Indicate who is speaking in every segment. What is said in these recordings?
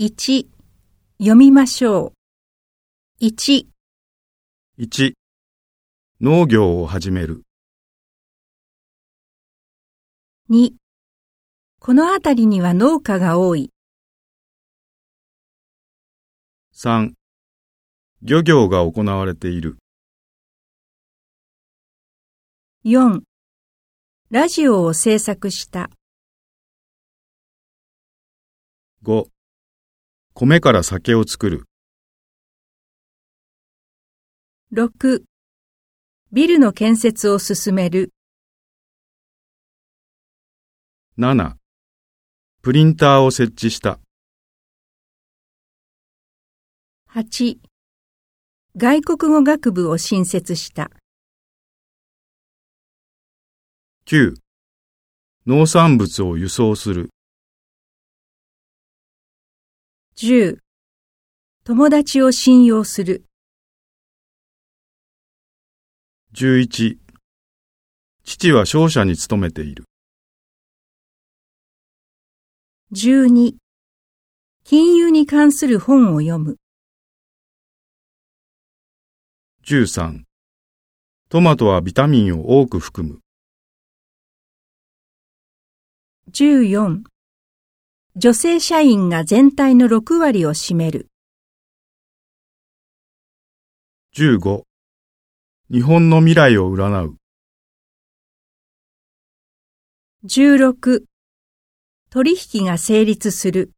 Speaker 1: 1読みましょう。1、
Speaker 2: 1農業を始める
Speaker 1: 2この辺りには農家が多い。
Speaker 2: 3漁業が行われている
Speaker 1: 4ラジオを制作した。
Speaker 2: 5米から酒を作る。
Speaker 1: 6ビルの建設を進める。
Speaker 2: 7プリンターを設置した。
Speaker 1: 8外国語学部を新設した。
Speaker 2: 9農産物を輸送する
Speaker 1: 10友達を信用する。
Speaker 2: 11父は商社に勤めている。
Speaker 1: 12金融に関する本を読む。
Speaker 2: 13トマトはビタミンを多く含む。
Speaker 1: 14女性社員が全体の6割を占める。
Speaker 2: 15日本の未来を占う
Speaker 1: 16取引が成立する。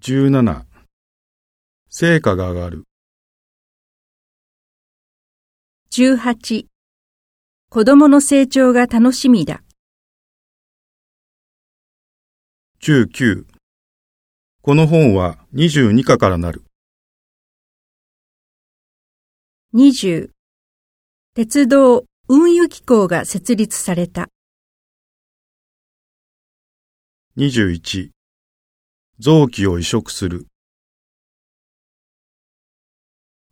Speaker 2: 17成果が上がる
Speaker 1: 18子供の成長が楽しみだ。
Speaker 2: 19この本は22課からなる。
Speaker 1: 20鉄道運輸機構が設立された。
Speaker 2: 21臓器を移植する。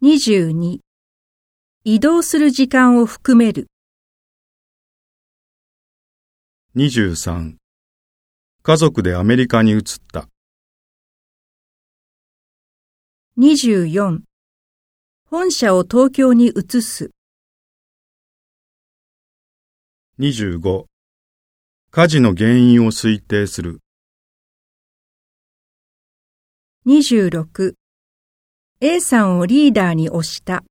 Speaker 1: 22移動する時間を含める。
Speaker 2: 23家族でアメリカに移った。
Speaker 1: 24本社を東京に移す。
Speaker 2: 25火事の原因を推定する。
Speaker 1: 26 A さんをリーダーに推した。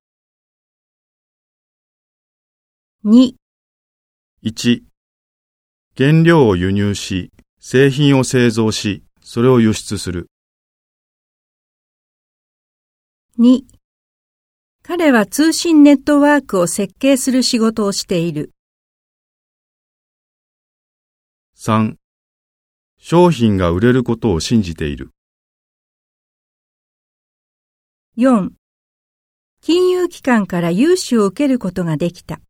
Speaker 1: 2
Speaker 2: 1原料を輸入し製品を製造しそれを輸出する。
Speaker 1: 2彼は通信ネットワークを設計する仕事をしている。
Speaker 2: 3商品が売れることを信じている。
Speaker 1: 4金融機関から融資を受けることができた。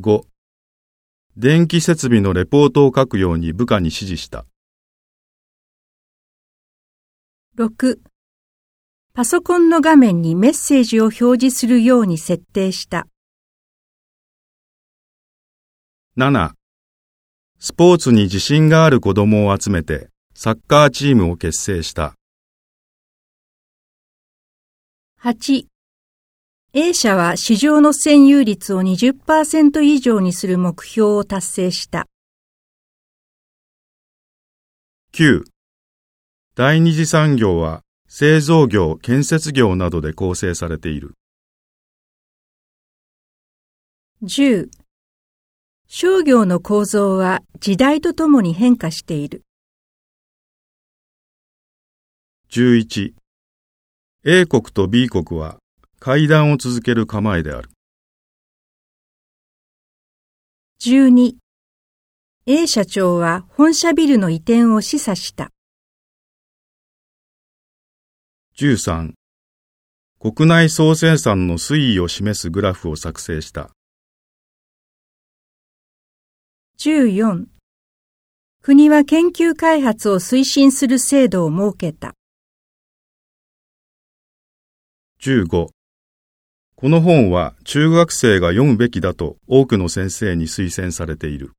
Speaker 2: 5電気設備のレポートを書くように部下に指示した。
Speaker 1: 6パソコンの画面にメッセージを表示するように設定した。
Speaker 2: 7スポーツに自信がある子供を集めてサッカーチームを結成した。
Speaker 1: 8 A 社は市場の占有率を20%以上にする目標を達成した。
Speaker 2: 9第二次産業は製造業建設業などで構成されている
Speaker 1: 10商業の構造は時代とともに変化している。
Speaker 2: 11 A 国と B 国は会談を続ける構えである。
Speaker 1: 12 A 社長は本社ビルの移転を示唆した。
Speaker 2: 13国内総生産の推移を示すグラフを作成した。
Speaker 1: 14国は研究開発を推進する制度を設けた。
Speaker 2: 15この本は中学生が読むべきだと多くの先生に推薦されている。